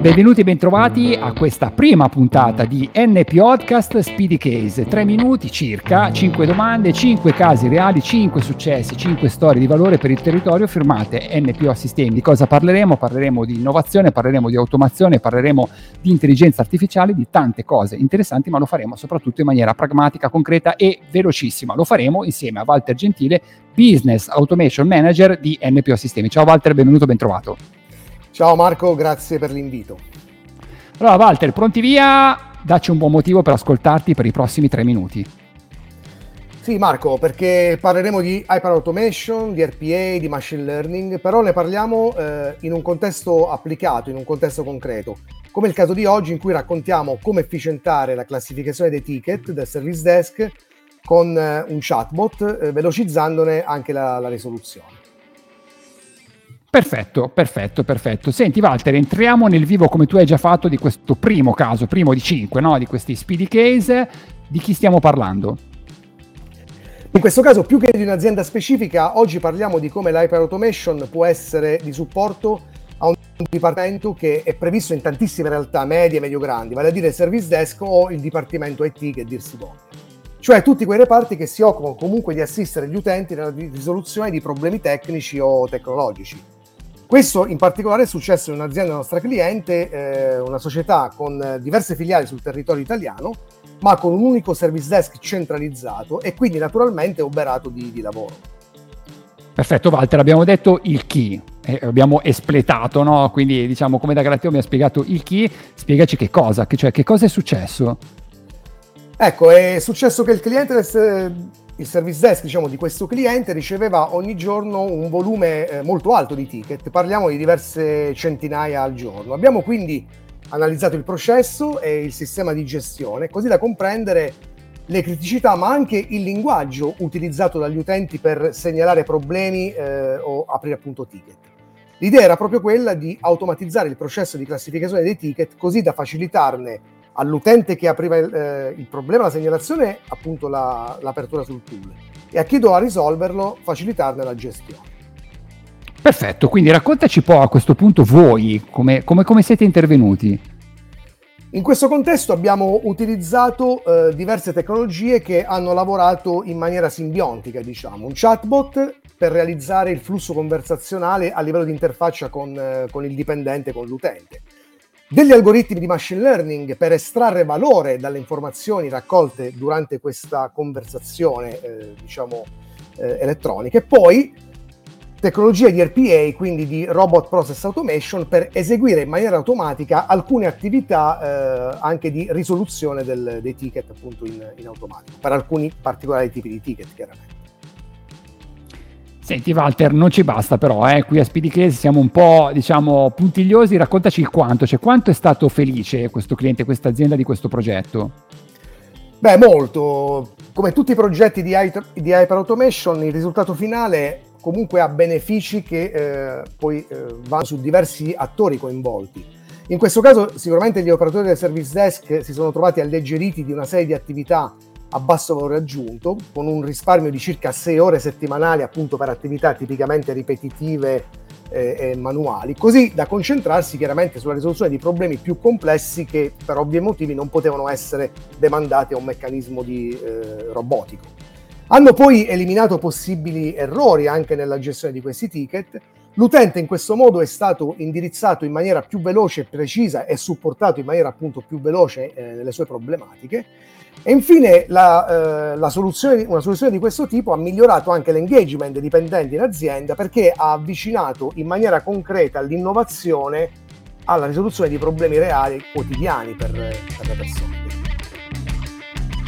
Benvenuti e bentrovati a questa prima puntata di NP Podcast Speedy Case. Tre minuti circa, cinque domande, cinque casi reali, cinque successi, cinque storie di valore per il territorio firmate NPO Sistemi. Di cosa parleremo? Parleremo di innovazione, parleremo di automazione, parleremo di intelligenza artificiale, di tante cose interessanti, ma lo faremo soprattutto in maniera pragmatica, concreta e velocissima. Lo faremo insieme a Walter Gentile, Business Automation Manager di NPO Sistemi. Ciao Walter, benvenuto, bentrovato. Ciao Marco, grazie per l'invito. Allora Walter, pronti via? Dacci un buon motivo per ascoltarti per i prossimi tre minuti. Sì Marco, perché parleremo di hyper automation, di RPA, di machine learning, però ne parliamo eh, in un contesto applicato, in un contesto concreto, come il caso di oggi in cui raccontiamo come efficientare la classificazione dei ticket del service desk con eh, un chatbot, eh, velocizzandone anche la, la risoluzione. Perfetto, perfetto, perfetto. Senti Walter, entriamo nel vivo come tu hai già fatto di questo primo caso, primo di cinque, no? di questi speedy case. Di chi stiamo parlando? In questo caso, più che di un'azienda specifica, oggi parliamo di come l'hyperautomation può essere di supporto a un dipartimento che è previsto in tantissime realtà medie medio-grandi, vale a dire il service desk o il dipartimento IT che dir si vuole. Cioè tutti quei reparti che si occupano comunque di assistere gli utenti nella risoluzione di problemi tecnici o tecnologici. Questo in particolare è successo in un'azienda nostra cliente, eh, una società con diverse filiali sul territorio italiano, ma con un unico service desk centralizzato e quindi naturalmente oberato di, di lavoro. Perfetto Walter, abbiamo detto il key, eh, abbiamo espletato, no? quindi diciamo come da Galateo mi ha spiegato il key, spiegaci che cosa, che, cioè che cosa è successo? Ecco, è successo che il cliente il service desk diciamo, di questo cliente riceveva ogni giorno un volume eh, molto alto di ticket, parliamo di diverse centinaia al giorno. Abbiamo quindi analizzato il processo e il sistema di gestione, così da comprendere le criticità, ma anche il linguaggio utilizzato dagli utenti per segnalare problemi eh, o aprire appunto ticket. L'idea era proprio quella di automatizzare il processo di classificazione dei ticket così da facilitarne all'utente che apriva il, eh, il problema, la segnalazione, appunto la, l'apertura sul tool e a chi doveva risolverlo facilitarne la gestione. Perfetto, quindi raccontaci un po' a questo punto voi come, come, come siete intervenuti. In questo contesto abbiamo utilizzato eh, diverse tecnologie che hanno lavorato in maniera simbiontica, diciamo, un chatbot per realizzare il flusso conversazionale a livello di interfaccia con, eh, con il dipendente, con l'utente degli algoritmi di machine learning per estrarre valore dalle informazioni raccolte durante questa conversazione eh, diciamo eh, elettronica e poi tecnologie di RPA, quindi di Robot Process Automation, per eseguire in maniera automatica alcune attività eh, anche di risoluzione del, dei ticket appunto in, in automatico, per alcuni particolari tipi di ticket chiaramente. Senti Walter, non ci basta però, eh? qui a Speedy Case siamo un po' diciamo puntigliosi, raccontaci il quanto, cioè quanto è stato felice questo cliente, questa azienda di questo progetto? Beh, molto. Come tutti i progetti di, di Hyper Automation, il risultato finale comunque ha benefici che eh, poi eh, vanno su diversi attori coinvolti. In questo caso sicuramente gli operatori del service desk si sono trovati alleggeriti di una serie di attività a basso valore aggiunto, con un risparmio di circa 6 ore settimanali appunto per attività tipicamente ripetitive eh, e manuali, così da concentrarsi chiaramente sulla risoluzione di problemi più complessi che per ovvi motivi non potevano essere demandati a un meccanismo di eh, robotico. Hanno poi eliminato possibili errori anche nella gestione di questi ticket. L'utente in questo modo è stato indirizzato in maniera più veloce e precisa e supportato in maniera appunto più veloce eh, nelle sue problematiche e infine la, eh, la soluzione, una soluzione di questo tipo ha migliorato anche l'engagement dei dipendenti in azienda perché ha avvicinato in maniera concreta l'innovazione alla risoluzione di problemi reali quotidiani per, per le persone.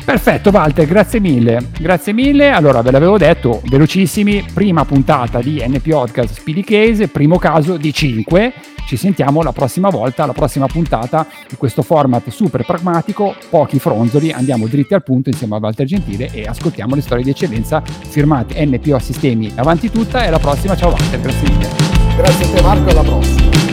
Perfetto Walter, grazie mille. Grazie mille. Allora, ve l'avevo detto, velocissimi, prima puntata di NP Podcast Speedy Case, primo caso di 5 ci sentiamo la prossima volta, la prossima puntata di questo format super pragmatico, pochi fronzoli, andiamo dritti al punto insieme a Walter Gentile e ascoltiamo le storie di eccellenza firmate NPO Sistemi avanti tutta e alla prossima, ciao Walter, grazie mille. Grazie a te Marco, alla prossima.